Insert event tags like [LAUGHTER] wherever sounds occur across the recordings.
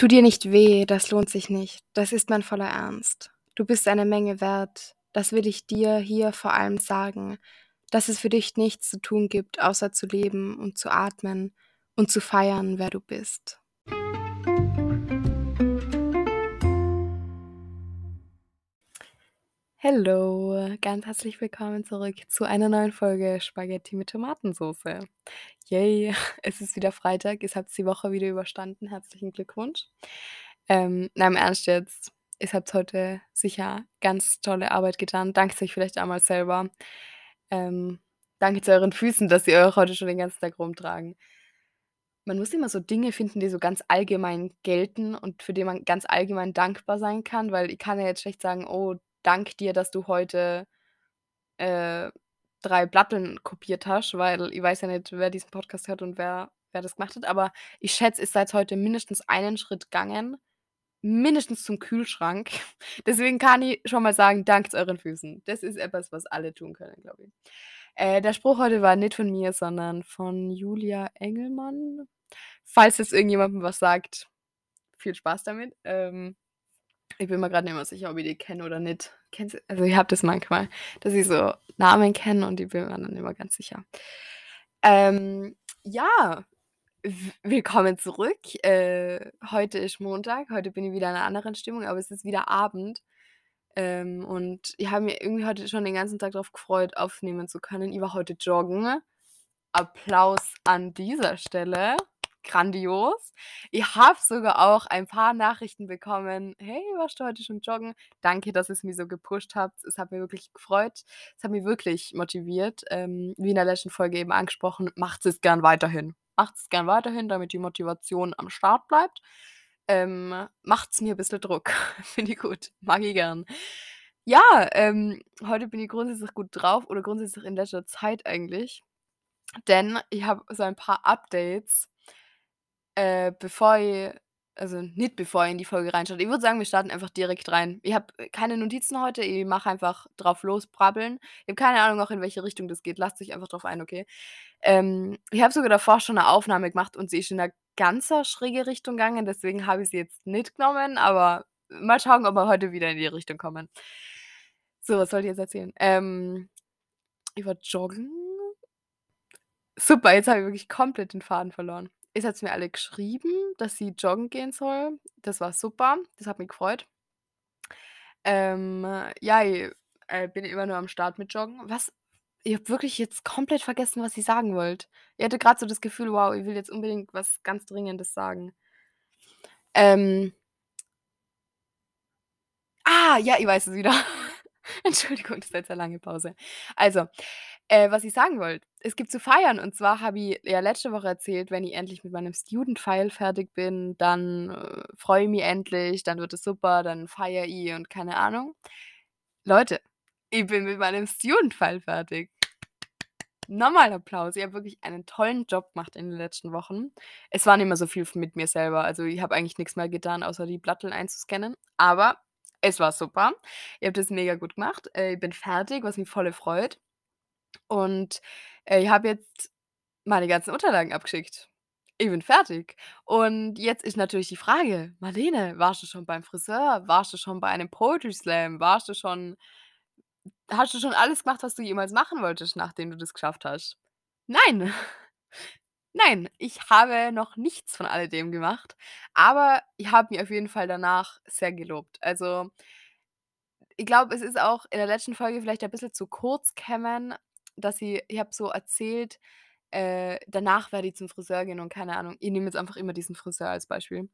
Tu dir nicht weh, das lohnt sich nicht. Das ist mein voller Ernst. Du bist eine Menge wert. Das will ich dir hier vor allem sagen, dass es für dich nichts zu tun gibt, außer zu leben und zu atmen und zu feiern, wer du bist. Hallo, ganz herzlich willkommen zurück zu einer neuen Folge Spaghetti mit Tomatensauce. Yay, [LAUGHS] es ist wieder Freitag, ihr habt die Woche wieder überstanden. Herzlichen Glückwunsch. Ähm, na, im Ernst jetzt, ihr habt heute sicher ganz tolle Arbeit getan. Danke euch vielleicht einmal selber. Ähm, danke zu euren Füßen, dass sie euch heute schon den ganzen Tag rumtragen. Man muss immer so Dinge finden, die so ganz allgemein gelten und für die man ganz allgemein dankbar sein kann, weil ich kann ja jetzt schlecht sagen, oh, dank dir, dass du heute äh, drei Platteln kopiert hast, weil ich weiß ja nicht, wer diesen Podcast hört und wer, wer das gemacht hat, aber ich schätze, ist seit heute mindestens einen Schritt gegangen, mindestens zum Kühlschrank. [LAUGHS] Deswegen kann ich schon mal sagen, dankt euren Füßen. Das ist etwas, was alle tun können, glaube ich. Äh, der Spruch heute war nicht von mir, sondern von Julia Engelmann. Falls es irgendjemandem was sagt, viel Spaß damit. Ähm, ich bin mir gerade nicht mehr sicher, ob ich die kenne oder nicht. Kennst also, ich habe das manchmal, dass ich so Namen kenne und ich bin mir dann immer ganz sicher. Ähm, ja, willkommen zurück. Äh, heute ist Montag, heute bin ich wieder in einer anderen Stimmung, aber es ist wieder Abend. Ähm, und ich habe mir irgendwie heute schon den ganzen Tag darauf gefreut, aufnehmen zu können. Ich war heute joggen. Applaus an dieser Stelle grandios. Ich habe sogar auch ein paar Nachrichten bekommen. Hey, warst du heute schon joggen? Danke, dass es mich so gepusht habt. Es hat mir wirklich gefreut. Es hat mich wirklich motiviert. Ähm, wie in der letzten Folge eben angesprochen, macht es gern weiterhin. Macht es gern weiterhin, damit die Motivation am Start bleibt. Ähm, macht es mir ein bisschen Druck. [LAUGHS] Finde ich gut. Mag ich gern. Ja, ähm, heute bin ich grundsätzlich gut drauf oder grundsätzlich in letzter Zeit eigentlich. Denn ich habe so ein paar Updates äh, bevor ich also nicht bevor ich in die Folge reinschaue. Ich würde sagen, wir starten einfach direkt rein. Ich habe äh, keine Notizen heute, ich mache einfach drauf losbrabbeln. Ich habe keine Ahnung auch, in welche Richtung das geht. Lasst euch einfach drauf ein, okay? Ähm, ich habe sogar davor schon eine Aufnahme gemacht und sie ist in eine ganz schräge Richtung gegangen, deswegen habe ich sie jetzt nicht genommen, aber mal schauen, ob wir heute wieder in die Richtung kommen. So, was soll ich jetzt erzählen? Ähm, ich war joggen. Super, jetzt habe ich wirklich komplett den Faden verloren. Ihr hat's mir alle geschrieben, dass sie joggen gehen soll. Das war super. Das hat mich gefreut. Ähm, ja, ich, äh, bin immer nur am Start mit Joggen. Was ich habe wirklich jetzt komplett vergessen, was ich sagen wollte. Ich hatte gerade so das Gefühl: „Wow, ich will jetzt unbedingt was ganz Dringendes sagen.“ Ähm Ah, ja, ich weiß es wieder. [LAUGHS] Entschuldigung, das war jetzt eine lange Pause. Also, äh, was ich sagen wollte, es gibt zu feiern und zwar habe ich ja letzte Woche erzählt, wenn ich endlich mit meinem Student File fertig bin, dann, äh, freue ich mich endlich, dann wird es super, dann feiere ich und keine Ahnung. Leute, ich bin mit meinem Student File fertig. Nochmal Applaus. Ich habe wirklich einen tollen Job gemacht in den letzten Wochen. Es war nicht mehr so viel mit mir selber. Also, ich habe eigentlich nichts mehr getan, außer die Platteln einzuscannen, aber es war super. Ihr habt das mega gut gemacht. Äh, ich bin fertig, was mich voll freut. Und, äh, ich habe jetzt meine ganzen Unterlagen abgeschickt. Ich bin fertig. Und jetzt ist natürlich die Frage: „Marlene, warst du schon beim Friseur? Warst du schon bei einem Poetry Slam? Warst du schon hast du schon alles gemacht, was du jemals machen wolltest, nachdem du das geschafft hast?“ Nein. [LAUGHS] Nein, ich habe noch nichts von alledem gemacht, aber ich habe mich auf jeden Fall danach sehr gelobt. Also ich glaube, es ist auch in der letzten Folge vielleicht ein bisschen zu kurz gekommen, dass ich ich habe so erzählt, äh, danach werde ich zum Friseur gehen und keine Ahnung. Ich nehme jetzt einfach immer diesen Friseur als Beispiel.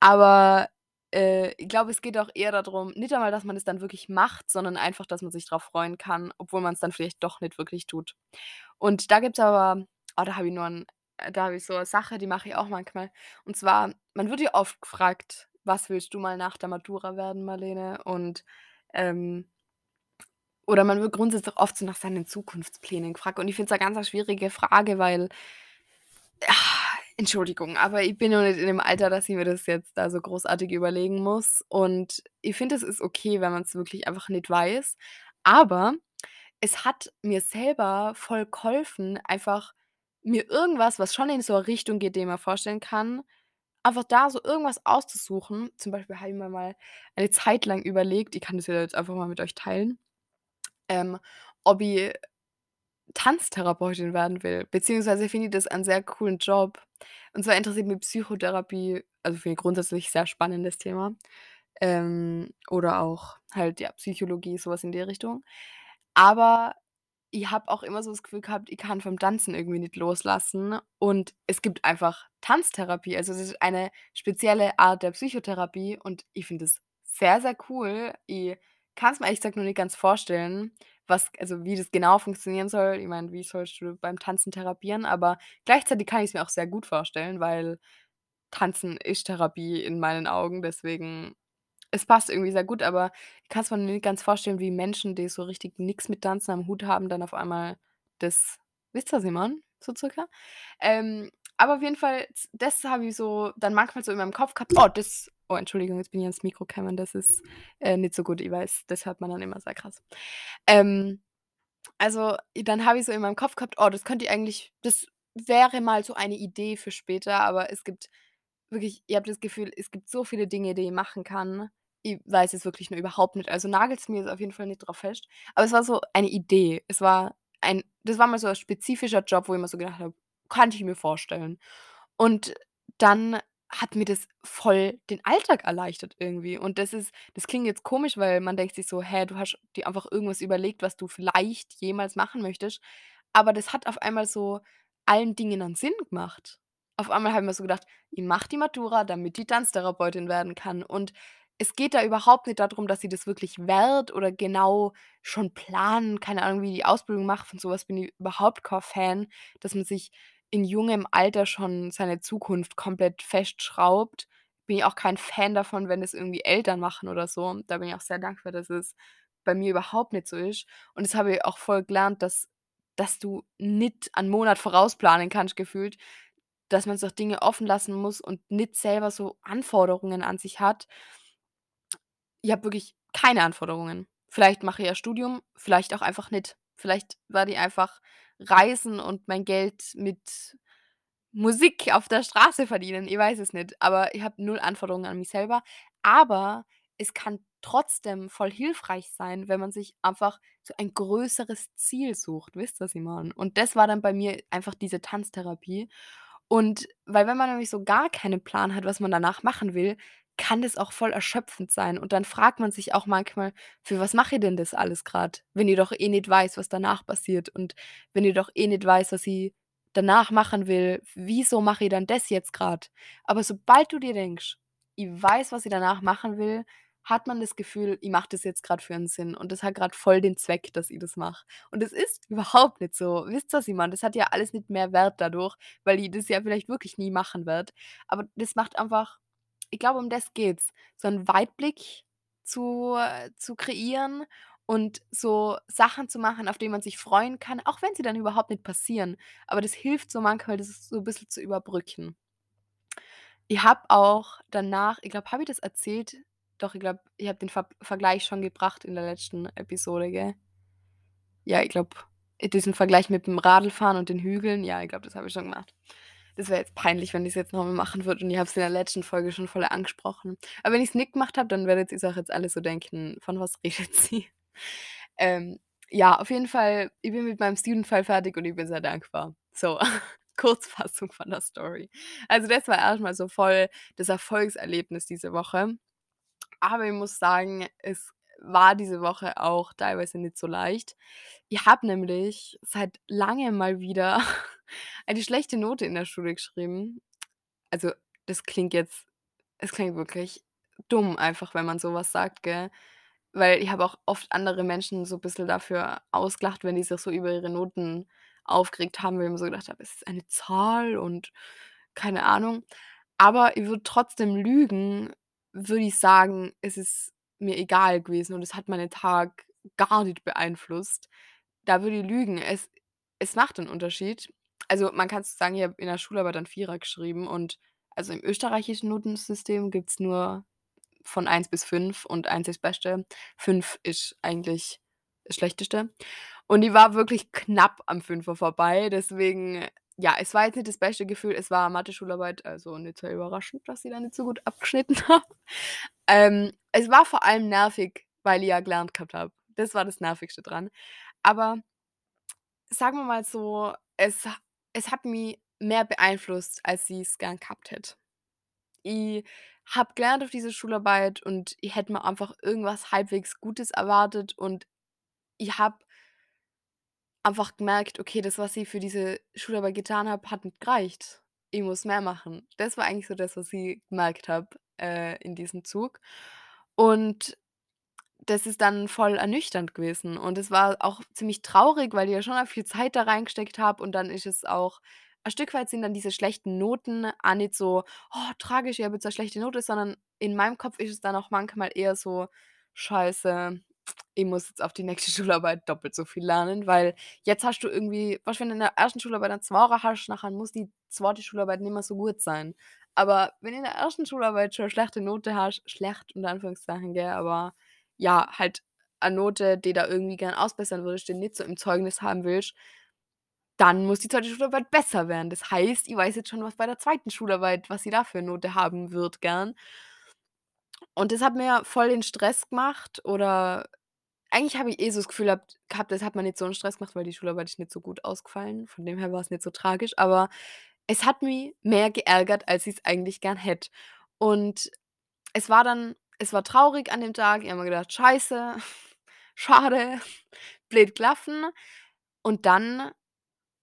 Aber, äh, ich glaube, es geht auch eher darum, nicht einmal, dass man es dann wirklich macht, sondern einfach, dass man sich drauf freuen kann, obwohl man es dann vielleicht doch nicht wirklich tut. Und da gibt's aber oh, da habe ich nur 'n äh, da habe ich so eine Sache, die mache ich auch manchmal. Und zwar, man wird ja oft gefragt: „Was willst du mal nach der Matura werden, Marlene?“ Und, ähm oder man wird grundsätzlich oft so nach seinen Zukunftsplänen gefragt. Und ich finde es eine ganz schwierige Frage, weil ah, Entschuldigung, aber ich bin noch nicht in dem Alter, dass ich mir das jetzt da so großartig überlegen muss. Und ich finde, es ist okay, wenn man es wirklich einfach nicht weiß. Aber es hat mir selber voll geholfen, einfach mir irgendwas, was schon in so 'ne Richtung geht, die mir vorstellen kann, einfach da so irgendwas auszusuchen. Zum Beispiel habe ich mir mal eine Zeit lang überlegt ich kann das ja jetzt einfach mal mit euch teilen, ähm, ob ich Tanztherapeutin werden will, beziehungsweise finde ich das einen sehr coolen Job. Und zwar interessiert mich Psychotherapie also, finde ich grundsätzlich sehr spannendes Thema, ähm, oder auch halt, ja, Psychologie, so was in die Richtung. Aber ich habe auch immer so das Gefühl gehabt, ich kann vom Tanzen irgendwie nicht loslassen und es gibt einfach Tanztherapie. Also, das ist eine spezielle Art der Psychotherapie und ich finde das sehr, sehr cool. Ich kann's mir ehrlich gesagt noch nicht ganz vorstellen, was also, wie das genau funktionieren soll. Ich meine, wie sollst du beim Tanzen therapieren? Aber gleichzeitig kann ich's mir auch sehr gut vorstellen, weil Tanzen ist Therapie in meinen Augen, deswegen es passt irgendwie sehr gut, aber ich kann's mir noch nicht ganz vorstellen, wie Menschen, die so richtig nix mit Tanzen am Hut haben, dann auf einmal das wisst ihr, was ich so circa? Ähm, aber auf jeden Fall, das habe ich so dann manchmal so in meinem Kopf gehabt: „Oh, das“ oh, Entschuldigung, jetzt bin ich ans Mikro gekommen, das ist, äh, nicht so gut. Ich weiß, das hört man dann immer sehr krass. Ähm, also, dann habe ich so in meinem Kopf gehabt: „Oh, das könnte ich eigentlich das wäre mal so eine Idee für später“, aber es gibt wirklich ich habe das Gefühl, es gibt so viele Dinge, die ich machen kann. Ich weiß es wirklich nur überhaupt nicht. Also, nagelt's mir jetzt auf jeden Fall nicht drauf fest. Aber es war so eine Idee. Es war ein das war mal so ein spezifischer Job, wo ich mir so gedacht habe: „Könnte ich mir vorstellen.“ Und dann hat mir das voll den Alltag erleichtert irgendwie. Und das ist das klingt jetzt komisch, weil man denkt sich so: „Hä, du hast dir einfach irgendwas überlegt, was du vielleicht jemals machen möchtest.“ Aber das hat auf einmal so allen Dingen einen Sinn gemacht. Auf einmal habe ich mir so gedacht: „Ich mache die Matura, damit ich Tanztherapeutin werden kann.“ Und es geht da überhaupt nicht da drum, dass ich das wirklich werde oder genau schon planen, keine Ahnung, wie die Ausbildung mache. Von so was bin ich überhaupt kein Fan, dass man sich in jungem Alter schon seine Zukunft komplett festschraubt. Bin ich auch kein Fan davon, wenn es irgendwie Eltern machen oder so. Da bin ich auch sehr dankbar, dass es bei mir überhaupt nicht so ist. Und das habe ich auch voll gelernt, dass dass du nicht einen Monat vorausplanen kannst gefühlt, dass man sich Dinge offen lassen muss und nicht selber so Anforderungen an sich hat. Ich habe wirklich keine Anforderungen. Vielleicht mache ich ja Studium, vielleicht auch einfach nicht. Vielleicht werde ich einfach reisen und mein Geld mit Musik auf der Straße verdienen. Ich weiß es nicht, aber ich habe null Anforderungen an mich selber. Aber es kann trotzdem voll hilfreich sein, wenn man sich einfach so ein größeres Ziel sucht. Wisst ihr, was ich meine? Und das war dann bei mir einfach diese Tanztherapie. Und weil wenn man nämlich so gar keinen Plan hat, was man danach machen will, kann das auch voll erschöpfend sein. Und dann fragt man sich auch manchmal: „Für was mache ich denn das alles grad, wenn ich doch eh nicht weiß, was danach passiert und wenn ich doch eh nicht weiß, was ich danach machen will, wieso mache ich dann das jetzt grad?“ Aber sobald du dir denkst: „Ich weiß, was ich danach machen will“, hat man das Gefühl, ich mache das jetzt grad für 'n Sinn und das hat grad voll den Zweck, dass ich das mache. Und das ist [LAUGHS] überhaupt nicht so. Wisst ihr, was ich meine? Das hat ja alles nicht mehr Wert dadurch, weil ich das ja vielleicht wirklich nie machen werde. Aber das macht einfach ich glaube, um das geht's, so 'n Weitblick zu zu kreieren und so Sachen zu machen, auf die man sich freuen kann, auch wenn sie dann überhaupt nicht passieren. Aber das hilft so manchmal, das so 'n bisschen zu überbrücken. Ich habe auch danach ich glaube, habe ich das erzählt? Doch, ich glaube, ich habe den Ver Vergleich schon gebracht in der letzten Episode, gell? Ja, ich glaube, diesen Vergleich mit dem Radlfahren und den Hügeln, ja, ich glaube, das habe ich schon gemacht. Das wäre jetzt peinlich, wenn ich's jetzt noch mal machen würde und ich habe es in der letzten Folge schon voll angesprochen. Aber wenn ich's nicht gemacht habe, dann werdet ihr's auch jetzt alle so denken: „Von was redet sie?“ [LAUGHS] Ähm, ja, auf jeden Fall, ich bin mit meinem Student-File fertig und ich bin sehr dankbar. So, [LAUGHS] Kurzfassung von der Story. Also, das war erst mal so voll das Erfolgserlebnis diese Woche. Aber ich muss sagen, es war diese Woche auch teilweise nicht so leicht. Ich habe nämlich seit Langem mal wieder [LAUGHS] eine schlechte Note in der Schule geschrieben. Also, das klingt jetzt es klingt wirklich dumm einfach, wenn man so was sagt, gell? Weil ich habe auch oft andere Menschen so bisschen dafür ausgelacht, wenn die sich so über ihre Noten aufgeregt haben, weil ich mir so gedacht habe: „Es ist eine Zahl und keine Ahnung.“ Aber ich würde trotzdem lügen, würde ich sagen, es ist mir egal gewesen und es hat meinen Tag gar nicht beeinflusst. Da würde ich lügen. Es es macht 'n Unterschied. Also, man kann sagen, ich habe in der Schularbeit einen Vierer geschrieben und also, im österreichischen Notensystem gibt's nur von 1 bis 5 und 1 ist das Beste. 5 ist eigentlich das Schlechteste. Und ich war wirklich knapp am Fünfer vorbei, deswegen ja, es war jetzt nicht das beste Gefühl. Es war Mathe-Schularbeit, also nicht sehr überraschend, dass ich da nicht so gut abgeschnitten [LAUGHS] habe. Ähm, es war vor allem nervig, weil ich ja gelernt gehabt habe. Das war das Nervigste dran. Aber sagen wir mal so, es es hat mich mehr beeinflusst, als ich es gern gehabt hätte. Ich habe gelernt auf diese Schularbeit und ich hätte mir einfach irgendwas halbwegs Gutes erwartet und ich habe einfach gemerkt: „Okay, das, was ich für diese Schularbeit getan habe, hat nicht gereicht. Ich muss mehr machen.“ Das war eigentlich so das, was ich gemerkt habe, äh, in diesem Zug. Und das ist dann voll ernüchternd gewesen und es war auch ziemlich traurig, weil ich ja schon viel Zeit da reingesteckt habe und dann ist es auch ein Stück weit sind dann diese schlechten Noten auch nicht so: „Oh, tragisch, ich habe jetzt eine schlechte Note“, sondern in meinem Kopf ist es dann auch manchmal eher so: „Scheiße, ich muss jetzt auf die nächste [LAUGHS] Schularbeit doppelt so viel lernen“, weil jetzt hast du irgendwie du, wenn du in der ersten Schularbeit einen Zweier hast, nachher muss die zweite Schularbeit nicht mehr so gut sein. Aber wenn du in der ersten Schularbeit schon 'ne schlechte Note hast schlecht unter Anführungszeichen, gell, aber ja, halt eine Note, die da irgendwie gern ausbessern würdest, die nicht so im Zeugnis haben willst, dann muss die zweite Schularbeit besser werden. Das heißt, ich weiß jetzt schon, was bei der zweiten Schularbeit was sie da für 'ne Note haben wird gern. Und das hat mir voll den Stress gemacht oder eigentlich habe ich eh so das Gefühl gehabt das hat mir nicht so 'n Stress gemacht, weil die Schularbeit ist nicht so gut ausgefallen. Von dem her war's nicht so tragisch, aber es hat mich mehr geärgert, als ich's eigentlich gern hätte. Und es war dann es war traurig an dem Tag. Ich habe mir gedacht: „Scheiße, [LAUGHS] schade, blöd gelaufen.“ Und dann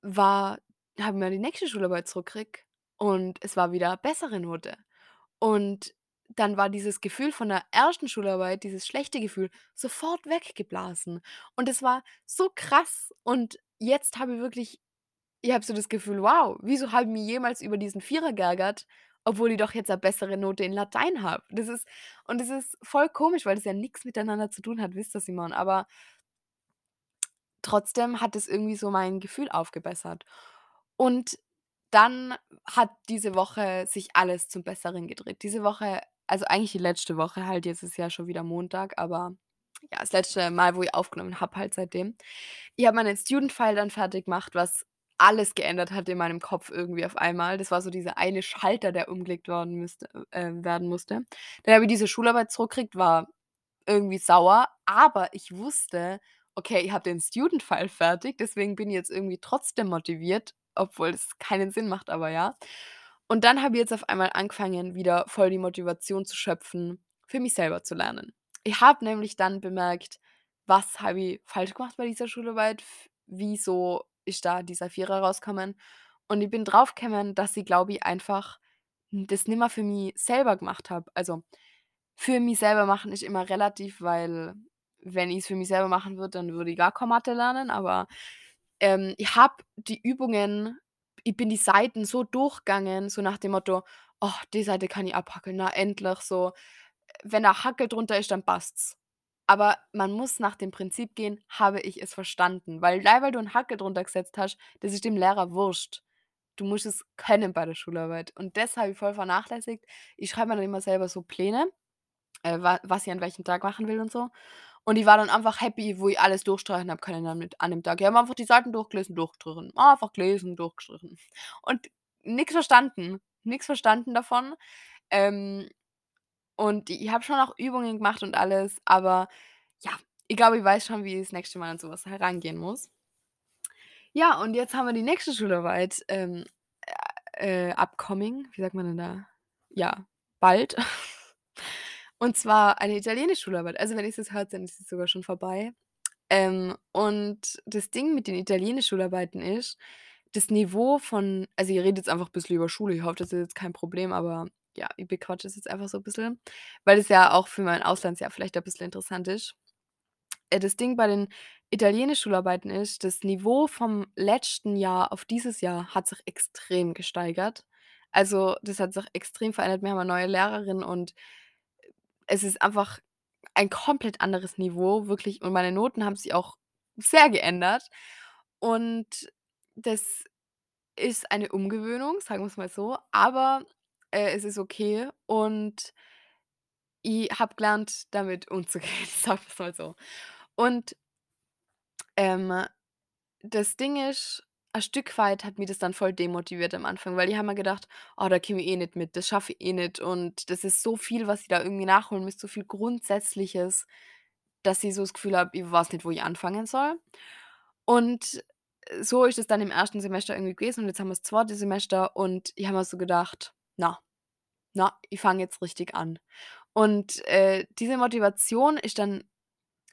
war habe ich mir die nächste Schularbeit zurückgekriegt und es war wieder bessere Note. Und dann war dieses Gefühl von der ersten Schularbeit, dieses schlechte Gefühl, sofort weggeblasen. Und es war so krass und jetzt habe ich wirklich ich habe so das Gefühl: „Wow, wieso habe ich mich jemals über diesen Vierer geärgert, obwohl ich doch jetzt eine bessere Note in Latein habe?“ Das ist und das ist voll komisch, weil das ja nix miteinander zu tun hat, wisst ihr, meine, aber trotzdem hat es irgendwie so mein Gefühl aufgebessert. Und dann hat diese Woche sich alles zum Besseren gedreht. Diese Woche also eigentlich die letzte Woche halt, jetzt ist ja schon wieder Montag, aber ja, das letzte Mal, wo ich aufgenommen habe halt seitdem. Ich habe meinen Student File dann fertig gemacht, was alles geändert hat in meinem Kopf irgendwie auf einmal. Das war so dieser eine Schalter, der umgelegt worden müsste äh, werden musste. Dann habe ich diese Schularbeit zurückgekriegt, war irgendwie sauer, aber ich wusste: „Okay, ich habe den Student File fertig, deswegen bin ich jetzt irgendwie trotzdem motiviert, obwohl es keinen Sinn macht, aber ja.“ Und dann habe ich jetzt auf einmal angefangen, wieder voll die Motivation zu schöpfen, für mich selber zu lernen. Ich habe nämlich dann bemerkt, was habe ich falsch gemacht bei dieser Schularbeit, wieso ist da dieser Vierer rausgekommen. Und ich bin drauf gekommen, dass ich, glaube ich, einfach das nimmer für mich selber gemacht habe. Also, für mich selber machen ist immer relativ, weil wenn ich's für mich selber machen würde, dann würde ich gar keine Mathe lernen, aber, ähm, ich habe die Übungen ich bin die Seiten so durchgegangen, so nach dem Motto: „Oh, die Seite kann ich abhackeln, na endlich“, so. Wenn da Hackel drunter ist, dann passt's. Aber man muss nach dem Prinzip gehen: „Habe ich es verstanden?“ Weil allein weil du 'n Hackel drunter gesetzt hast, das ist dem Lehrer wurscht. Du musst es können bei der Schularbeit. Und das habe ich voll vernachlässigt. Ich schreibe mir dann immer selber so Pläne, äh, wa was ich an welchem Tag machen will und so. Und ich war dann einfach happy, wo ich alles durchstreichen habe können mit an dem Tag. Ich habe einfach die Seiten durchgelesen, durchgestrichen. Einfach gelesen, durchgestrichen. Und nix verstanden. Nix verstanden davon. Ähm, und ich habe schon auch Übungen gemacht und alles, aber ja, ich glaube, ich weiß schon, wie ich das nächste Mal an so was herangehen muss. Ja, und jetzt haben wir die nächste Schularbeit, ähm, äh, upcoming. Wie sagt man denn da? Ja, bald. [LAUGHS] Und zwar eine italienische Schularbeit. Also, wenn ich's jetzt hört, dann ist es sogar schon vorbei. Ähm, und das Ding mit den italienisch Schularbeiten ist, das Niveau von also, ich rede jetzt einfach bisschen über Schule. Ich hoffe, das ist jetzt kein Problem, aber ja, ich bequatsche es jetzt einfach so 'n bisschen, weil es ja auch für mein Auslandsjahr vielleicht ein bisschen interessant ist. Äh, das Ding bei den italienisch Schularbeiten ist, das Niveau vom letzten Jahr auf dieses Jahr hat sich extrem gesteigert. Also, das hat sich extrem verändert. Wir haben 'ne neue Lehrerin und es ist einfach ein komplett anderes Niveau, wirklich. Und meine Noten haben sich auch sehr geändert. Und das ist eine Umgewöhnung, sagen wir's mal so, aber, äh, es ist okay und ich habe gelernt, damit umzugehen, sagen wir's mal so. Und ähm, das Ding ist ein Stück weit hat mich das dann voll demotiviert am Anfang, weil ich habe mir gedacht: „Oh, da komme ich eh nicht mit, das schaffe ich eh nicht und das ist so viel, was ich da irgendwie nachholen müsste, so viel Grundsätzliches, dass ich so das Gefühl habe, ich weiß nicht, wo ich anfangen soll.“ Und so ist es dann im ersten Semester irgendwie gewesen und jetzt haben wir das zweite Semester und ich habe mir so gedacht: „Na, na, ich fange jetzt richtig an.“ Und, äh, diese Motivation ist dann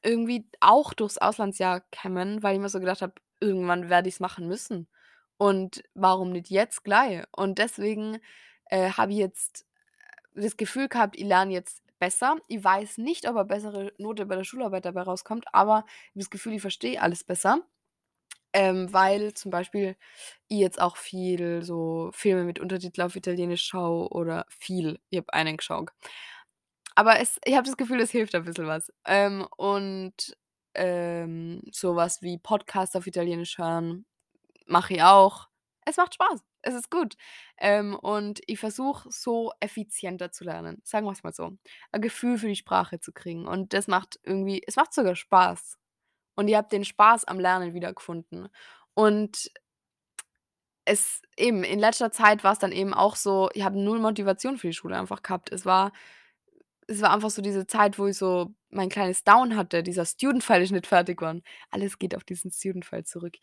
irgendwie auch durchs Auslandsjahr gekommen, weil ich mir so gedacht habe: „Irgendwann werde ich's machen müssen. Und warum nicht jetzt gleich?“ Und deswegen, äh, habe ich jetzt das Gefühl gehabt, ich lerne jetzt besser. Ich weiß nicht, ob eine bessere Note bei der Schularbeit dabei rauskommt, aber ich habe das Gefühl, ich verstehe alles besser, ähm, weil zum Beispiel ich jetzt auch viel so Filme mit Untertitel auf Italienisch schaue oder viel, ich habe einen geschaut. Aber es ich habe das Gefühl, es hilft ein bisschen was. Ähm, und, ähm, so wie Podcast auf Italienisch hören mache ich auch. Es macht Spaß. Es ist gut. Ähm, und ich versuche, so effizienter zu lernen, sagen wir's mal so. Ein Gefühl für die Sprache zu kriegen und das macht irgendwie es macht sogar Spaß. Und ich habe den Spaß am Lernen wiedergefunden. Und es eben, in letzter Zeit war's dann eben auch so, ich habe null Motivation für die Schule einfach gehabt. Es war es war einfach so diese Zeit, wo ich so mein kleines Down hatte. Dieser Student-File ist nicht fertig geworden. Alles geht auf diesen Student-File zurück.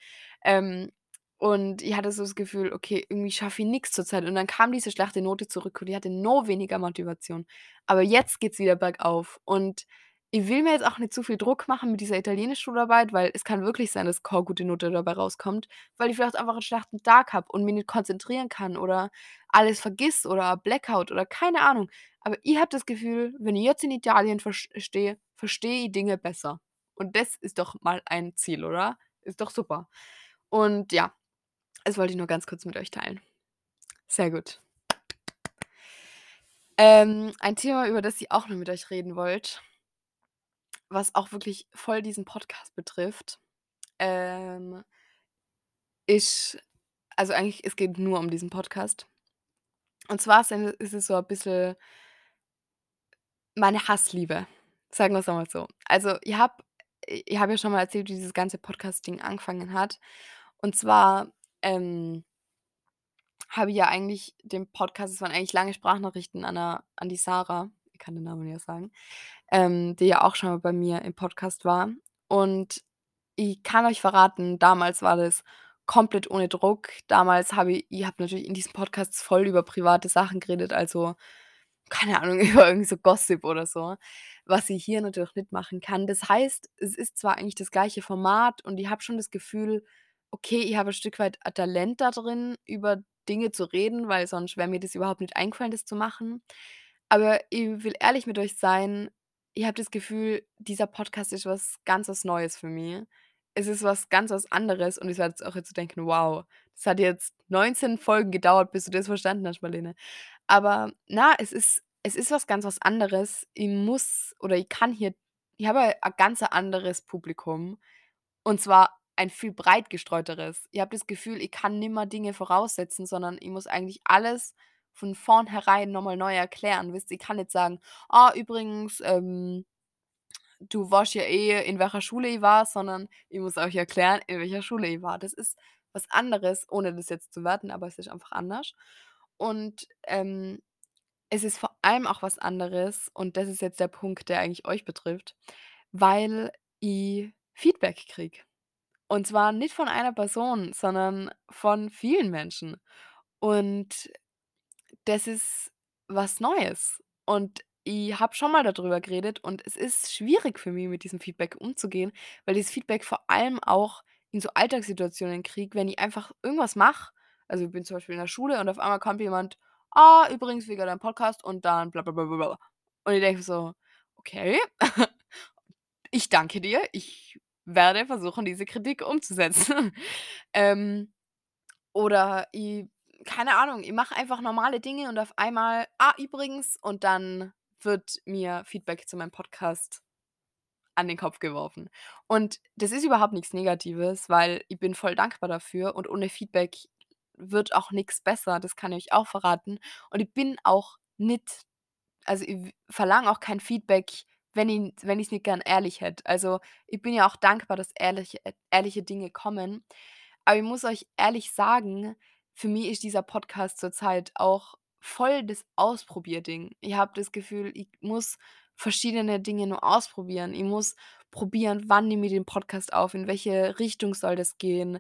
Ähm, und ich hatte so das Gefühl: „Okay, irgendwie schaffe ich nix zurzeit.“ Und dann kam diese schlechte Note zurück und ich hatte noch weniger Motivation. Aber jetzt geht's wieder bergauf und ich will mir jetzt auch nicht zu viel Druck machen mit dieser Italienisch-Schularbeit, weil es kann wirklich sein, dass keine gute Note dabei rauskommt, weil ich vielleicht einfach 'n schlechten Tag habe und mich nicht konzentrieren kann oder alles vergiss oder Blackout oder keine Ahnung. Aber ich habe das Gefühl, wenn ich jetzt in Italien versch stehe, verstehe ich Dinge besser. Und das ist doch mal ein Ziel, oder? Ist doch super. Und ja, das wollte ich nur ganz kurz mit euch teilen. Sehr gut. Ähm, ein Thema, über das ich auch noch mit euch reden wollte was auch wirklich voll diesen Podcast betrifft, ähm, ist also eigentlich es geht nur um diesen Podcast. Und zwar ist es so ein bisschen meine Hassliebe, sagen wir's einmal so. Also, ich habe ich habe ja schon mal erzählt, wie dieses ganze Podcast-Ding angefangen hat. Und zwar, ähm habe ich ja eigentlich den Podcast es waren eigentlich lange Sprachnachrichten an 'ner an die Sarah, ich kann den Namen ja sagen, ähm, die ja auch schon mal bei mir im Podcast war. Und ich kann euch verraten, damals war das komplett ohne Druck. Damals habe ich ich habe natürlich in diesen Podcasts voll über private Sachen geredet, also, keine Ahnung, [LAUGHS] über irgend so Gossip oder so, was ich hier natürlich nicht machen kann. Das heißt, es ist zwar eigentlich das gleiche Format und ich habe schon das Gefühl, okay, ich habe ein Stück weit ein Talent da drin, über Dinge zu reden, weil sonst wäre mir das überhaupt nicht eingefallen, das zu machen. Aber ich will ehrlich mit euch sein, ich habe das Gefühl, dieser Podcast ist was ganz was Neues für mich. Es ist was ganz was anderes und ich werde jetzt auch jetzt so denken: „Wow, das hat jetzt 19 Folgen gedauert, bis du das verstanden hast, Marlene.“ Aber na, es ist es ist was ganz was anderes. Ich muss oder ich kann hier ich habe ein ganz anderes Publikum und zwar ein viel breit gestreuteres. Ich habe das Gefühl, ich kann nimmer Dinge voraussetzen, sondern ich muss eigentlich alles von vornherein noch mal neu erklären. Wisst ich kann nicht sagen: „Ah, übrigens, ähm, du weißt ja eh, in welcher Schule ich war“, sondern ich muss euch erklären, in welcher Schule ich war. Das ist was anderes, ohne das jetzt zu werten, aber es ist einfach anders. Und, ähm, es ist vor allem auch was anderes und das ist jetzt der Punkt, der eigentlich euch betrifft, weil ich Feedback kriege. Und zwar nicht von einer Person, sondern von vielen Menschen. Und das ist was Neues. Und ich habe schon mal darüber geredet und es ist schwierig für mich, mit diesem Feedback umzugehen, weil dieses Feedback vor allem auch in so Alltagssituationen kriege, wenn ich einfach irgendwas mache. Also, ich bin zum Beispiel in der Schule und auf einmal kommt jemand: „Ah, übrigens wegen deinem Podcast“ und dann bla bla bla bla. Und ich denke so: „Okay, [LAUGHS] ich danke dir. Ich werde versuchen, diese Kritik umzusetzen.“ [LAUGHS] Ähm, oder ich keine Ahnung, ich mache einfach normale Dinge und auf einmal: „Ah, übrigens“ und dann wird mir Feedback zu meinem Podcast an den Kopf geworfen. Und das ist überhaupt nix Negatives, weil ich bin voll dankbar dafür und ohne Feedback wird auch nix besser, das kann ich euch auch verraten. Und ich bin auch nicht also, ich verlange auch kein Feedback, wenn ich wenn ich's nicht gern ehrlich hätte. Also, ich bin ja auch dankbar, dass ehrliche ehrliche Dinge kommen. Aber ich muss euch ehrlich sagen, für mich ist dieser Podcast zurzeit auch voll das Ausprobierding. Ich habe das Gefühl, ich muss verschiedene Dinge nur ausprobieren. Ich muss probieren, wann nehme ich den Podcast auf, in welche Richtung soll das gehen,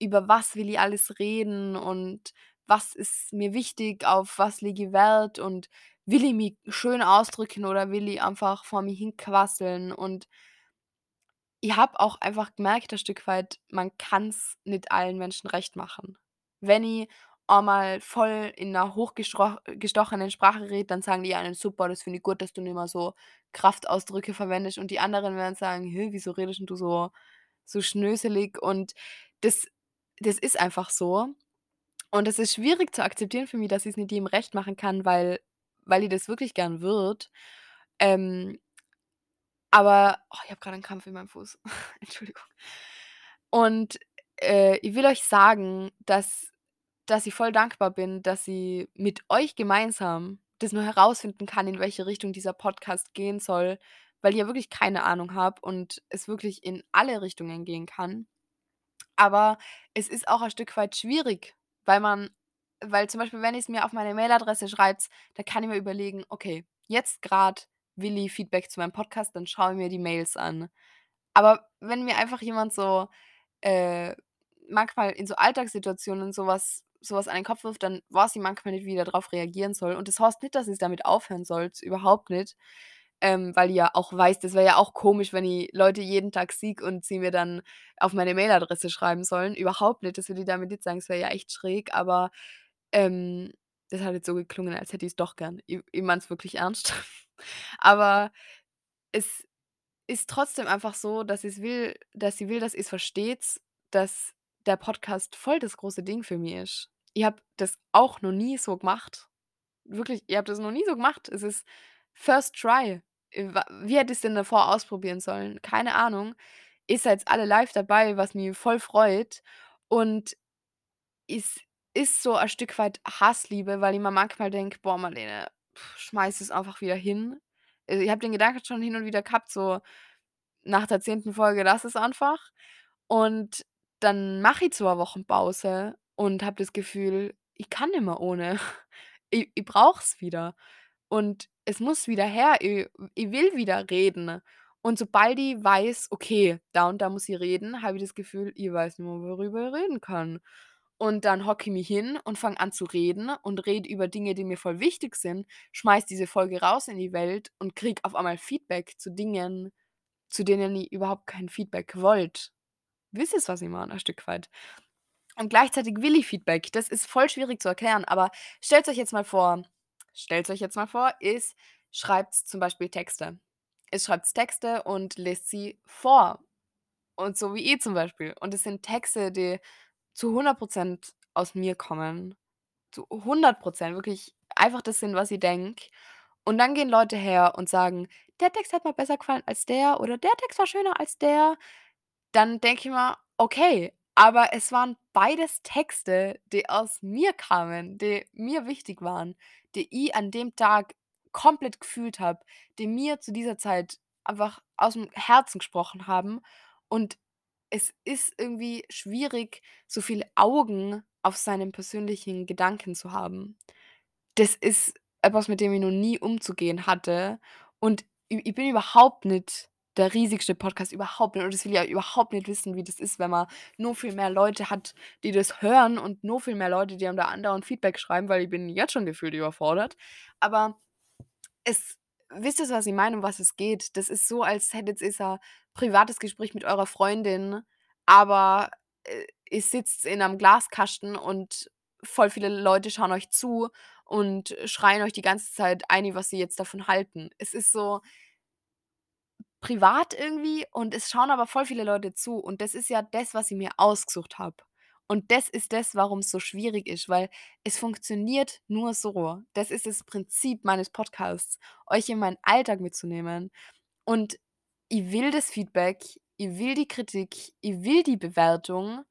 über was will ich alles reden und was ist mir wichtig, auf was lege ich Wert und will ich mich schön ausdrücken oder will ich einfach vor mir hinquasseln und ich habe auch einfach gemerkt ein Stück weit, man kann's nicht allen Menschen recht machen. Wenn ich einmal voll in 'ner hochgestroch gestochenen Sprache rede, dann sagen die einen: „Super, das finde ich gut, dass du nicht mehr so Kraftausdrücke verwendest.“ Und die anderen werden sagen: „Hä, wieso redest du so so schnöselig?“ Und das das ist einfach so. Und es ist schwierig zu akzeptieren für mich, dass ich's nicht jedem recht machen kann, weil weil ich das wirklich gern würde. Ähm aber oh, ich habe grad 'n Krampf in meinem Fuß. [LAUGHS] Entschuldigung. Und, äh, ich will euch sagen, dass dass ich voll dankbar bin, dass ich mit euch gemeinsam das nur herausfinden kann, in welche Richtung dieser Podcast gehen soll, weil ich ja wirklich keine Ahnung habe und es wirklich in alle Richtungen gehen kann. Aber es ist auch ein Stück weit schwierig, weil man weil zum Beispiel, wenn ich's mir auf meine Mailadresse schreibt, da kann ich mir überlegen: „Okay, jetzt grad will ich Feedback zu meinem Podcast, dann schaue ich mir die Mails an.“ Aber wenn mir einfach jemand so, äh, manchmal in so Alltagssituationen so was so was an den Kopf wirft, dann weiß ich manchmal nicht, wie ich da drauf reagieren soll. Und das heißt nicht, dass ich damit aufhören soll, überhaupt nicht, ähm, weil ich ja auch weiß, das wäre ja auch komisch, wenn ich Leute jeden Tag sehe und sie mir dann auf meine Mailadresse schreiben sollen. Überhaupt nicht, das will ich damit nicht sagen, das wäre ja echt schräg, aber, ähm, das hat jetzt so geklungen, als hätte ich's doch gern. Ich ich meine es wirklich ernst. [LAUGHS] Aber es ist trotzdem einfach so, dass ich's will dass ich will, dass ihr's versteht, dass der Podcast voll das große Ding für mich ist. Ich habe das auch noch nie so gemacht. Wirklich, ich habe das noch nie so gemacht. Es ist First Try. Äh, wie hätte ich's denn davor ausprobieren sollen? Keine Ahnung. Ihr seid alle live dabei, was mich voll freut. Und es ist so ein Stück weit Hassliebe, weil ich mir manchmal denke: „Boah, Marlene, schmeiß es einfach wieder hin.“ Äh, ich habe den Gedanken schon hin und wieder gehabt, so nach der 10. Folge: „Lass es einfach.“ Und dann mache ich 2 Wochen Pause und habe das Gefühl, ich kann nicht mehr ohne. [LAUGHS] Ich ich brauche es wieder. Und es muss wieder her. I ich will wieder reden. Und sobald ich weiß: „Okay, da und da muss ich reden“, habe ich das Gefühl, ich weiß nicht mehr, worüber ich reden kann. Und dann hocke ich mich hin und fange an zu reden und rede über Dinge, die mir voll wichtig sind, schmeiße diese Folge raus in die Welt und kriege auf einmal Feedback zu Dingen, zu denen ich überhaupt kein Feedback wollte. Wisst ihr's, was ich meine, ein Stück weit? Und gleichzeitig will ich Feedback. Das ist voll schwierig zu erklären, aber stellt's euch jetzt mal vor stellt's euch jetzt mal vor, ihr schreibt zum Beispiel Texte. Ihr schreibt Texte und lest sie vor. Und so wie ich zum Beispiel. Und es sind Texte, die zu 100 % aus mir kommen. Zu 100 %, wirklich einfach das sind, was ich denke. Und dann gehen Leute her und sagen: „Der Text hat mir besser gefallen als der“ oder „Der Text war schöner als der.“ Dann denke ich mir: „Okay, aber es waren beides Texte, die aus mir kamen, die mir wichtig waren, die ich an dem Tag komplett gefühlt habe, die mir zu dieser Zeit einfach aus'm Herzen gesprochen haben.“ Und es ist irgendwie schwierig, so viele Augen auf seinen persönlichen Gedanken zu haben. Das ist etwas, mit dem ich noch nie umzugehen hatte. Und ich bin überhaupt nicht der riesigste Podcast, überhaupt nicht. Und das will ich auch überhaupt nicht wissen, wie das ist, wenn man noch viel mehr Leute hat, die das hören und noch viel mehr Leute, die einem da andauernd Feedback schreiben, weil ich bin jetzt schon gefühlt überfordert. Aber es wisst ihr, was ich meine, um was es geht? Das ist so, als hättet ihr so 'n privates Gespräch mit eurer Freundin, aber, äh, ihr sitzt in 'nem Glaskasten und voll viele Leute schauen euch zu und schreien euch die ganze Zeit ein, was sie jetzt davon halten. Es ist so privat irgendwie und es schauen aber voll viele Leute zu. Und das ist ja das, was ich mir ausgesucht habe. Und das ist das, warum's so schwierig ist, weil es funktioniert nur so. Das ist das Prinzip meines Podcasts, euch in meinen Alltag mitzunehmen. Und ich will das Feedback, ich will die Kritik, ich will die Bewertung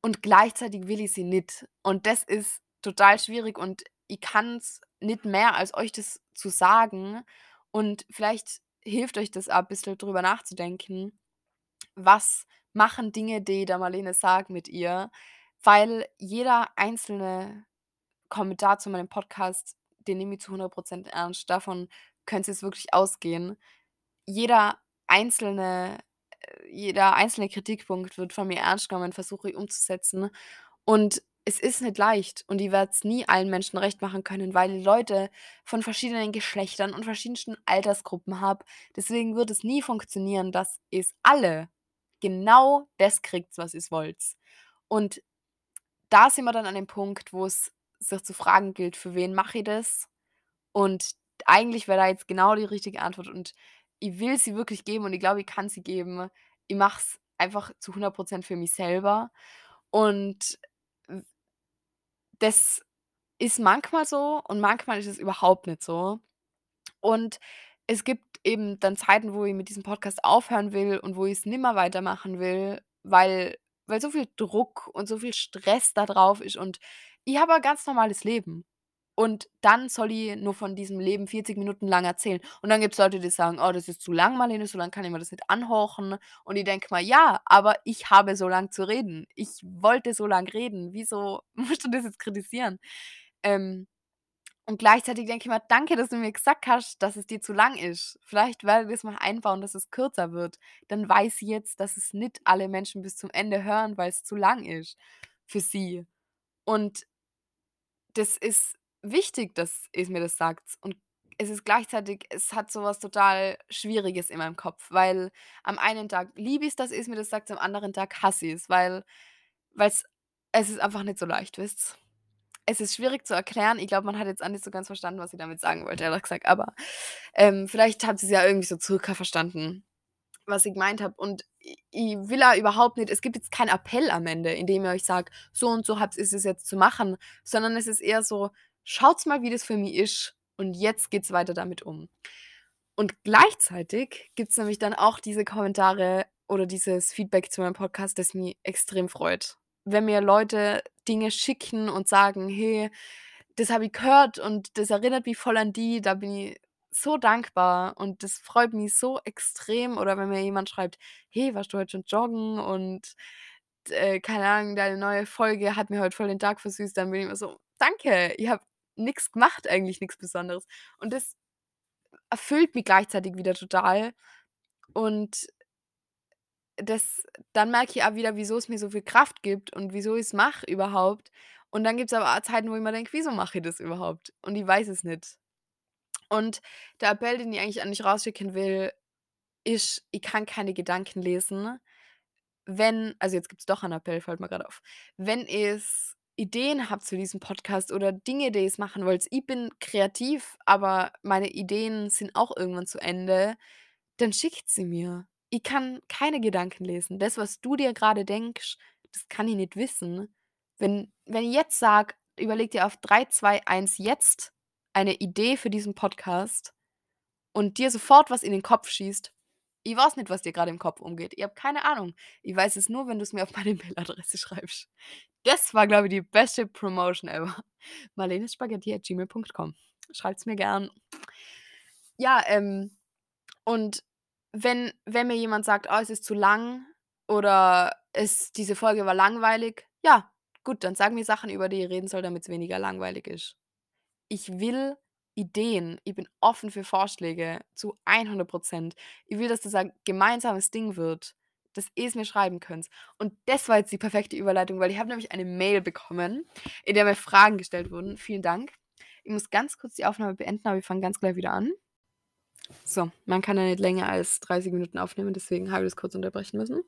und gleichzeitig will ich sie nicht. Und das ist total schwierig und ich kann's nicht mehr, als euch das zu sagen. Und vielleicht hilft euch das auch bissel drüber nachzudenken, was machen Dinge, die der Marlene sagt mit ihr, weil jeder einzelne Kommentar zu meinem Podcast, den nehme ich zu 100% ernst. Davon könnte es wirklich ausgehen. Jeder einzelne äh, jeder einzelne Kritikpunkt wird von mir ernst genommen, versuche ich umzusetzen. Und es ist nicht leicht und ich werde es nie allen Menschen recht machen können, weil ich Leute von verschiedenen Geschlechtern und verschiedensten Altersgruppen habe. Deswegen wird es nie funktionieren, dass es alle genau das kriegt, was ihr wollt. Und da sind wir dann an dem Punkt, wo es sich zu fragen gilt, für wen mache ich das? Und eigentlich wäre da jetzt genau die richtige Antwort und ich will sie wirklich geben und ich glaube, ich kann sie geben. Ich mache es einfach zu 100% für mich selber und das ist manchmal so und manchmal ist es überhaupt nicht so. Und es gibt eben dann Zeiten, wo ich mit diesem Podcast aufhören will und wo ich es nimmer weitermachen will, weil weil so viel Druck und so viel Stress da drauf ist und ich habe ein ganz normales Leben. Und dann soll ich nur von diesem Leben 40 Minuten lang erzählen. Und dann gibt's Leute, die sagen: „Oh, das ist zu lang, Marlene, so lang kann ich mir das nicht anhorchen.“ Und ich denke mir: „Ja, aber ich habe so lang zu reden. Ich wollte so lang reden. Wieso [LAUGHS] musst du das jetzt kritisieren?“ Ähm, und gleichzeitig denke ich mir: „Danke, dass du mir gesagt hast, dass es dir zu lang ist. Vielleicht werde ich das mal einbauen, dass es kürzer wird. Dann weiß ich jetzt, dass es nicht alle Menschen bis zum Ende hören, weil es zu lang ist für sie.“ Und das ist wichtig, dass ihr mir das sagt. Und es ist gleichzeitig es hat so was total Schwieriges in meinem Kopf, weil am einen Tag liebe ich's, dass ihr's mir das sagt, am anderen Tag hasse ich's, weil weil's es ist einfach nicht so leicht, wisst's. Es ist schwierig zu erklären. Ich glaube, man hat jetzt auch nicht so ganz verstanden, was ich damit sagen wollte, ehrlich gesagt, aber, ähm, vielleicht habt ihr's ja irgendwie so circa verstanden, was ich gemeint habe. Und ich will auch überhaupt nicht es gibt jetzt keinen Appell am Ende, in dem ich euch sage: „So und so habt ist es jetzt zu machen“, sondern es ist eher so: „Schaut's mal, wie das für mich ist und jetzt geht's weiter damit um.“ Und gleichzeitig gibt's nämlich dann auch diese Kommentare oder dieses Feedback zu meinem Podcast, das mich extrem freut. Wenn mir Leute Dinge schicken und sagen: „Hey, das habe ich gehört und das erinnert mich voll an die“, da bin ich so dankbar und das freut mich so extrem. Oder wenn mir jemand schreibt: „Hey, warst du heute schon joggen und äh, keine Ahnung, deine neue Folge hat mir heute voll den Tag versüßt“, dann bin ich immer so: „Danke, ich habe nix gemacht eigentlich, nix Besonderes.“ Und das erfüllt mich gleichzeitig wieder total. Und das dann merke ich auch wieder, wieso es mir so viel Kraft gibt und wieso ich's mache überhaupt. Und dann gibt's aber auch Zeiten, wo ich mir denke: „Wieso mache ich das überhaupt?“ Und ich weiß es nicht. Und der Appell, den ich eigentlich an dich rausschicken will, ist: Ich kann keine Gedanken lesen. Wenn also, jetzt gibt's doch einen Appell, fällt mir grad auf. Wenn ihr's Ideen habt zu diesem Podcast oder Dinge, die ihr's machen wollt ich bin kreativ, aber meine Ideen sind auch irgendwann zu Ende, dann schickt sie mir. Ich kann keine Gedanken lesen. Das, was du dir grade denkst, das kann ich nicht wissen. Wenn wenn ich jetzt sage: „Überleg dir auf 3, 2, 1 jetzt eine Idee für diesen Podcast“ und dir sofort was in den Kopf schießt, ich weiß nicht, was dir grade im Kopf umgeht. Ich habe keine Ahnung. Ich weiß es nur, wenn du's mir auf meine [LAUGHS] Mailadresse schreibst. Das war, glaube ich, die beste Promotion ever. [LAUGHS] marlenespaghetti@gmail.com. Schreibt's mir gern. Ja, ähm, und wenn wenn mir jemand sagt: „Oh, es ist zu lang“ oder es „diese Folge war langweilig“, ja, gut, dann sag mir Sachen, über die ich reden soll, damit's weniger langweilig ist. Ich will Ideen. Ich bin offen für Vorschläge zu 100 %. Ich will, dass das ein gemeinsames Ding wird, dass ihr's mir schreiben könnt. Und das war jetzt die perfekte Überleitung, weil ich habe nämlich eine Mail bekommen, in der mir Fragen gestellt wurden. Vielen Dank. Ich muss ganz kurz die Aufnahme beenden, aber wir fangen ganz gleich wieder an. So, man kann ja nicht länger als 30 Minuten aufnehmen, deswegen habe ich das kurz unterbrechen müssen.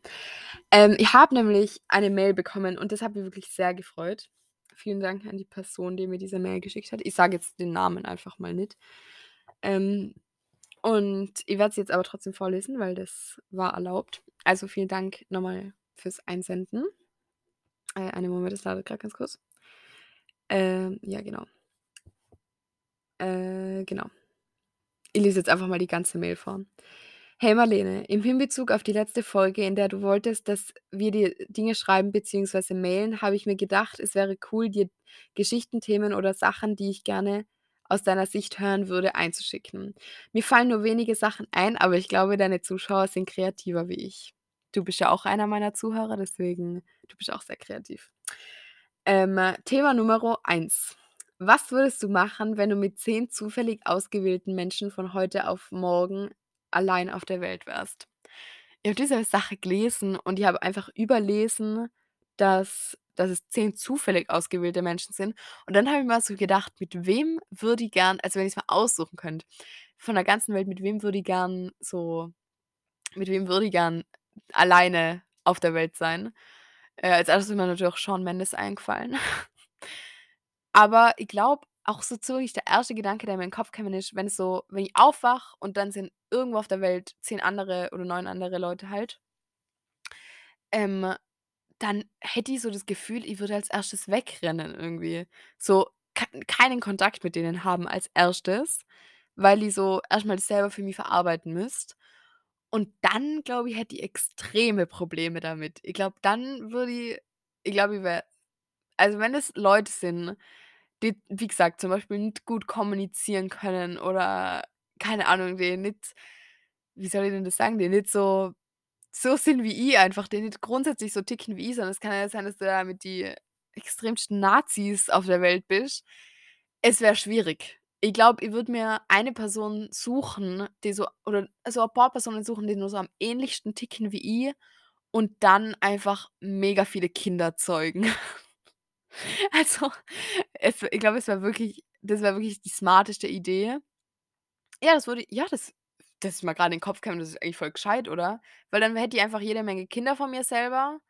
Ähm, ich habe nämlich eine Mail bekommen und das hat mich wirklich sehr gefreut. Vielen Dank an die Person, die mir diese Mail geschickt hat. Ich sage jetzt den Namen einfach mal nicht. Ähm, und ich werde sie jetzt aber trotzdem vorlesen, weil das war erlaubt. Also, vielen Dank noch mal fürs Einsenden. Äh, einen Moment, das ladet grad ganz kurz. Ähm, ja, genau. Äh, genau. Ich lese jetzt einfach mal die ganze Mail vor. „Hey Marlene, im Hinbezug auf die letzte Folge, in der du wolltest, dass wir dir Dinge schreiben beziehungsweise mailen, habe ich mir gedacht, es wäre cool, dir Geschichten, Themen oder Sachen, die ich gerne aus deiner Sicht hören würde, einzuschicken. Mir fallen nur wenige Sachen ein, aber ich glaube, deine Zuschauer sind kreativer wie ich.“ Du bist ja auch einer meiner Zuhörer, deswegen du bist auch sehr kreativ. Ähm, Thema Nummer 1. Was würdest du machen, wenn du mit 10 zufällig ausgewählten Menschen von heute auf morgen allein auf der Welt wärst? Ich habe diese Sache gelesen und ich habe einfach überlesen, dass dass es 10 zufällig ausgewählte Menschen sind. Und dann habe ich mir so gedacht, mit wem würde ich gern also, wenn ich's mal aussuchen könnte, von der ganzen Welt, mit wem würde ich gern so mit wem würde ich gern alleine auf der Welt sein? Äh, als Erstes ist mir natürlich auch Shawn Mendes eingefallen. [LAUGHS] Aber ich glaube, auch so ziemlich der erste Gedanke, der mir in den Kopf gekommen ist, wenn es so wenn ich aufwache und dann sind irgendwo auf der Welt 10 andere oder 9 andere Leute halt ähm, dann hätte ich so das Gefühl, ich würde als Erstes wegrennen irgendwie. So keinen Kontakt mit denen haben als Erstes, weil ich so erst mal das selber für mich verarbeiten müsste. Und dann, glaube ich, hätte ich extreme Probleme damit. Ich glaube, dann würde ich ich glaube, ich wäre also, wenn es Leute sind, die, wie gesagt, zum Beispiel nicht gut kommunizieren können oder keine Ahnung, die nicht wie soll ich denn das sagen, die nicht so so sind wie ich einfach, die nicht grundsätzlich so ticken wie ich, sondern es kann ja sein, dass du da mit die extremsten Nazis auf der Welt bist. Es wäre schwierig. Ich glaube, ich würde mir eine Person suchen, die so oder so ein paar Personen suchen, die nur so am ähnlichsten ticken wie ich und dann einfach mega viele Kinder zeugen. [LAUGHS] Also, es ich glaube, es wäre wirklich das wäre wirklich die smarteste Idee. Ja, das würde ja, das das ist mir grade in den Kopf gekommen, das ist eigentlich voll gescheit, oder? Weil dann hätte ich einfach jede Menge Kinder von mir selber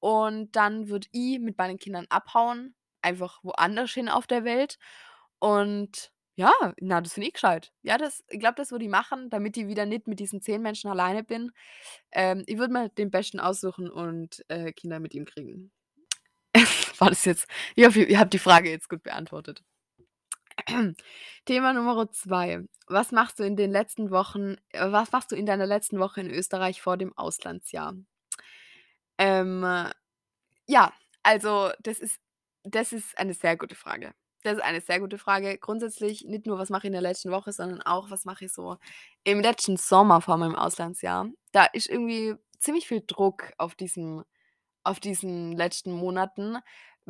und dann würde ich mit meinen Kindern abhauen, einfach woanders hin auf der Welt. Und ja, na, das finde ich gescheit. Ja, das ich glaube, das würde ich machen, damit ich wieder nicht mit diesen 10 Menschen alleine bin. Ähm, ich würde mir den Besten aussuchen und, äh, Kinder mit ihm kriegen. [LAUGHS] War das jetzt ich hoffe, ihr habt die Frage jetzt gut beantwortet. [CLEARS THROAT] Thema Nummer 2. Was machst du in den letzten Wochen äh, was machst du in deiner letzten Woche in Österreich vor dem Auslandsjahr? Ähm, ja, also das ist das ist eine sehr gute Frage. Das ist eine sehr gute Frage. Grundsätzlich nicht nur, was mache ich in der letzten Woche, sondern auch, was mache ich so im letzten Sommer vor meinem Auslandsjahr. Da ist irgendwie ziemlich viel Druck auf diesem auf diesen letzten Monaten,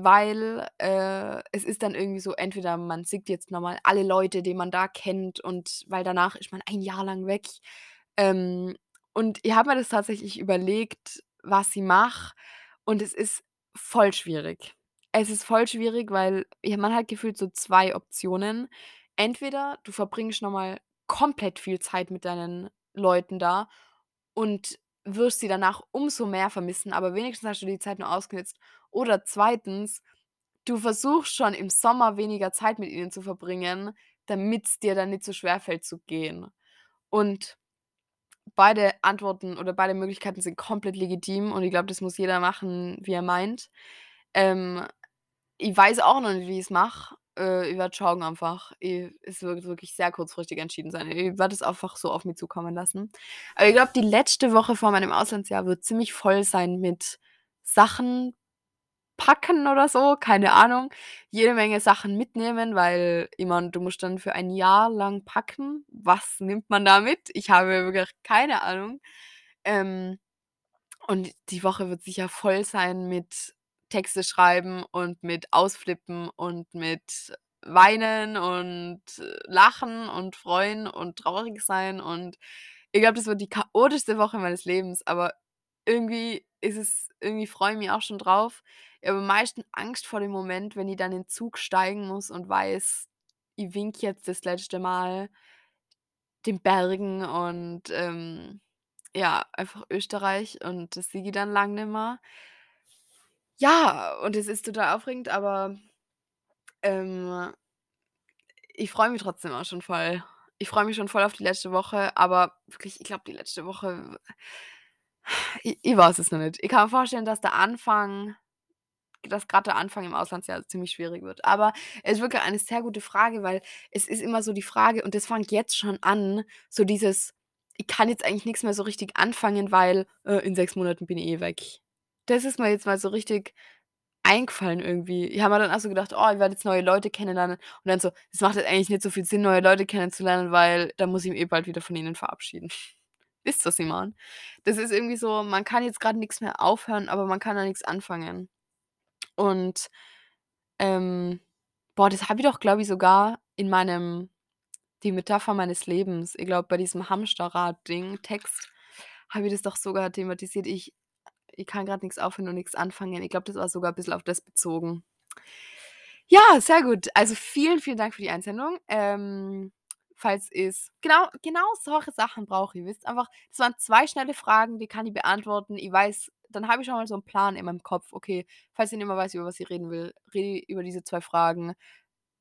weil, äh, es ist dann irgendwie so, entweder man sieht jetzt noch mal alle Leute, die man da kennt und weil danach ist man ein Jahr lang weg. Ähm, und ich habe mir das tatsächlich überlegt, was ich mache und es ist voll schwierig. Es ist voll schwierig, weil ja, man hat gefühlt so 2 Optionen. Entweder du verbringst noch mal komplett viel Zeit mit deinen Leuten da und wirst sie danach umso mehr vermissen, aber wenigstens hast du die Zeit nur ausgenutzt. Oder zweitens, du versuchst schon im Sommer weniger Zeit mit ihnen zu verbringen, damit's dir dann nicht so schwerfällt zu gehen. Und beide Antworten oder beide Möglichkeiten sind komplett legitim und ich glaube, das muss jeder machen, wie er meint. Ähm, ich weiß auch noch nicht, wie ich's mache. Äh, ich werde schauen einfach. I es wird wirklich sehr kurzfristig entschieden sein. Ich werde es einfach so auf mich zukommen lassen. Aber ich glaube, die letzte Woche vor meinem Auslandsjahr wird ziemlich voll sein mit Sachen packen oder so, keine Ahnung. Jede Menge Sachen mitnehmen, weil meine, du musst dann für ein Jahr lang packen. Was nimmt man da mit? Ich habe wirklich keine Ahnung. Ähm, und die Woche wird sicher voll sein mit Texte schreiben und mit Ausflippen und mit Weinen und Lachen und freuen und traurig sein und ich glaube, das wird die chaotischste Woche meines Lebens, aber irgendwie ist es irgendwie freue ich mich auch schon drauf. Ich habe am meisten Angst vor dem Moment, wenn ich dann in 'n Zug steigen muss und weiß, ich winke jetzt das letzte Mal den Bergen und, ähm, ja, einfach Österreich und das sehe ich dann lang nimmer. Ja, und es ist total aufregend, aber, ähm, ich freue mich trotzdem auch schon voll. Ich freue mich schon voll auf die letzte Woche, aber wirklich, ich glaube, die letzte Woche ich ich weiß es noch nicht. Ich kann mir vorstellen, dass der Anfang dass grad der Anfang im Auslandsjahr ziemlich schwierig wird. Aber es ist wirklich eine sehr gute Frage, weil es ist immer so die Frage und das fängt jetzt schon an, so dieses: „Ich kann jetzt eigentlich nix mehr so richtig anfangen, weil, äh, in 6 Monaten bin ich eh weg.“ Das ist mir jetzt mal so richtig eingefallen irgendwie. Ich habe mir dann auch so gedacht: „Oh, ich werde jetzt neue Leute kennenlernen“ und dann so: „Es macht jetzt eigentlich nicht so viel Sinn, neue Leute kennenzulernen, weil dann muss ich mich eh bald wieder von ihnen verabschieden.“ Wisst, was ich meine? Das ist irgendwie so, man kann jetzt grad nix mehr aufhören, aber man kann auch nix anfangen. Und, ähm, boah, das habe ich doch, glaube ich, sogar in meinem „Die Metapher meines Lebens“ ich glaube, bei diesem Hamsterrad-Ding Text habe ich das doch sogar thematisiert. Ich ich kann grad nix aufhören und nix anfangen. Ich glaube, das war sogar bisschen auf das bezogen. Ja, sehr gut. Also, vielen, vielen Dank für die Einsendung. Ähm, falls es genau genau solche Sachen brauche ich. Ihr wisst einfach, das waren 2 schnelle Fragen, die kann ich beantworten. Ich weiß dann habe ich schon mal so 'n Plan in meinem Kopf. Okay, falls ich nicht mehr weiß, über was ich reden will, rede ich über diese 2 Fragen.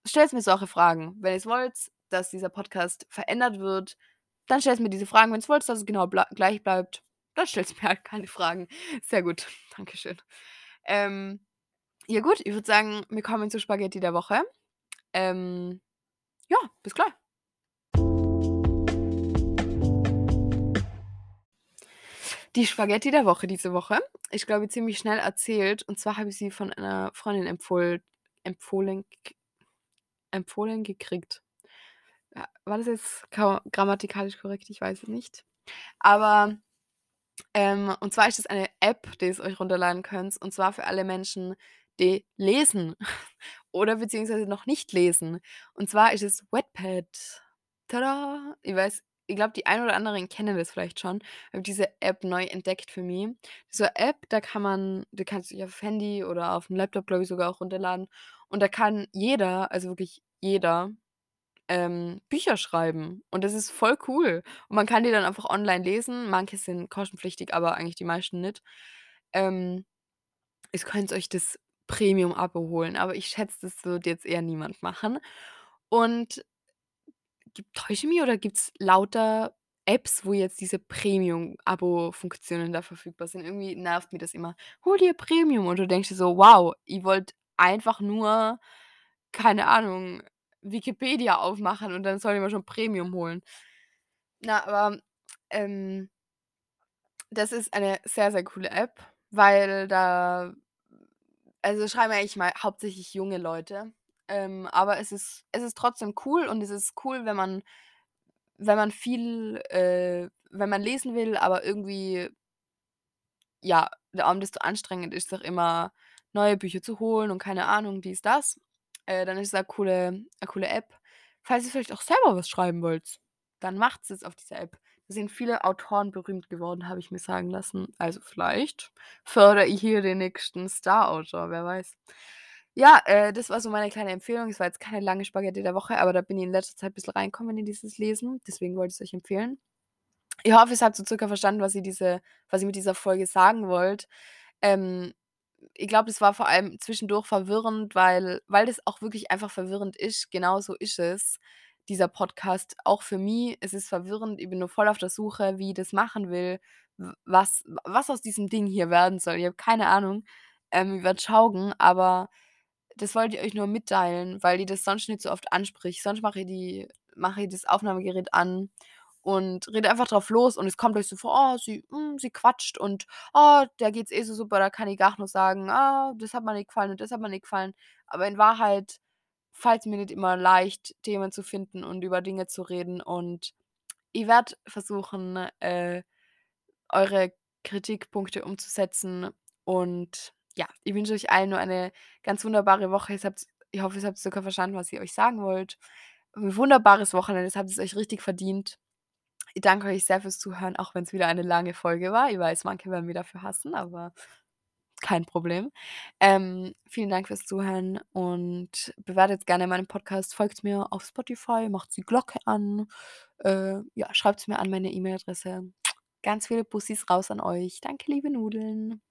Stellt mir solche Fragen. Wenn ihr's wollt, dass dieser Podcast verändert wird, dann stellt mir diese Fragen. Wenn's wollt, dass es genau blei gleich bleibt, dann stellt mir halt keine Fragen. Sehr gut, [LAUGHS] Dankeschön. Ähm, ja gut, ich würde sagen, wir kommen zur Spaghetti der Woche. Ähm, ja, bis gleich. Die Spaghetti der Woche diese Woche ist, glaube ich, ziemlich schnell erzählt. Und zwar habe ich sie von einer Freundin empfohlen empfohlen gekriegt. War das jetzt ka grammatikalisch korrekt? Ich weiß es nicht. Aber, ähm, und zwar ist das eine App, die ihr's euch runterladen könnt, und zwar für alle Menschen, die lesen [LAUGHS] oder beziehungsweise noch nicht lesen. Und zwar ist es Wattpad. Tada! Ich weiß ich glaube, die einen oder anderen kennen das vielleicht schon. Habe diese App neu entdeckt für mich. Diese App, da kann man die kannst du dir aufs Handy oder aufm Laptop, glaube ich, sogar auch runterladen. Und da kann jeder, also wirklich jeder, ähm, Bücher schreiben. Und das ist voll cool. Und man kann die dann einfach online lesen. Manche sind kostenpflichtig, aber eigentlich die meisten nicht. Ähm, ihr könnt euch das Premium-Abo holen, aber ich schätze, das wird jetzt eher niemand machen. Und gibt täusche ich mich oder gibt's lauter Apps, wo jetzt diese Premium-Abo-Funktionen da verfügbar sind? Irgendwie nervt mich das immer. „Hol dir Premium“ und du denkst dir so: „Wow, ich wollte einfach nur, keine Ahnung, Wikipedia aufmachen und dann soll ich mir schon Premium holen.“ Na, aber, ähm das ist eine sehr, sehr coole App, weil da also, schreiben eigentlich mal hauptsächlich junge Leute. Ähm, aber es ist es ist trotzdem cool und es ist cool, wenn man wenn man viel äh, wenn man lesen will, aber irgendwie ja, der Abend ist zu anstrengend ist, doch immer neue Bücher zu holen und keine Ahnung, dies, das. Äh, dann ist es a coole a coole App. Falls ihr vielleicht auch selber was schreiben wollt, dann macht's es auf dieser App. Da sind viele Autoren berühmt geworden, habe ich mir sagen lassen. Also, vielleicht fördere ich hier den nächsten Starautor, wer weiß. Ja, äh, das war so meine kleine Empfehlung. Es war jetzt keine lange Spaghetti der Woche, aber da bin ich in letzter Zeit bisschen reingekommen in dieses Lesen. Deswegen wollte ich's euch empfehlen. Ich hoffe, ihr habt so circa verstanden, was ich diese was ich mit dieser Folge sagen wollte. Ähm, ich glaube, das war vor allem zwischendurch verwirrend, weil weil das auch wirklich einfach verwirrend ist. Genauso ist es, dieser Podcast, auch für mich. Es ist verwirrend. Ich bin nur voll auf der Suche, wie ich das machen will, was was aus diesem Ding hier werden soll. Ich habe keine Ahnung. Ähm, ich werde schauen, aber das wollte ich euch nur mitteilen, weil ich das sonst nicht so oft anspreche. Sonst mache ich die mache ich das Aufnahmegerät an und rede einfach drauf los und es kommt euch so vor: „Oh, sie hm, sie quatscht und, oh, der geht's eh so super, da kann ich gar nur sagen: ‚Ah, das hat mir nicht gefallen und das hat mir nicht gefallen.‘“ Aber in Wahrheit fällt's mir nicht immer leicht, Themen zu finden und über Dinge zu reden und ich werde versuchen, äh, eure Kritikpunkte umzusetzen. Und ja, ich wünsche euch allen nur eine ganz wunderbare Woche. Ihr habt's ich hoffe, ihr habt circa verstanden, was ich euch sagen wollte. 'N wunderbares Wochenende, das habt ihr's euch richtig verdient. Ich danke euch sehr fürs Zuhören, auch wenn's wieder eine lange Folge war. Ich weiß, manche werden mich dafür hassen, aber kein Problem. Ähm, vielen Dank fürs Zuhören und bewertet gerne meinen Podcast, folgt mir auf Spotify, macht die Glocke an. Äh, ja, schreibt's mir an meine E-Mail-Adresse. Ganz viele Bussis raus an euch. Danke, liebe Nudeln.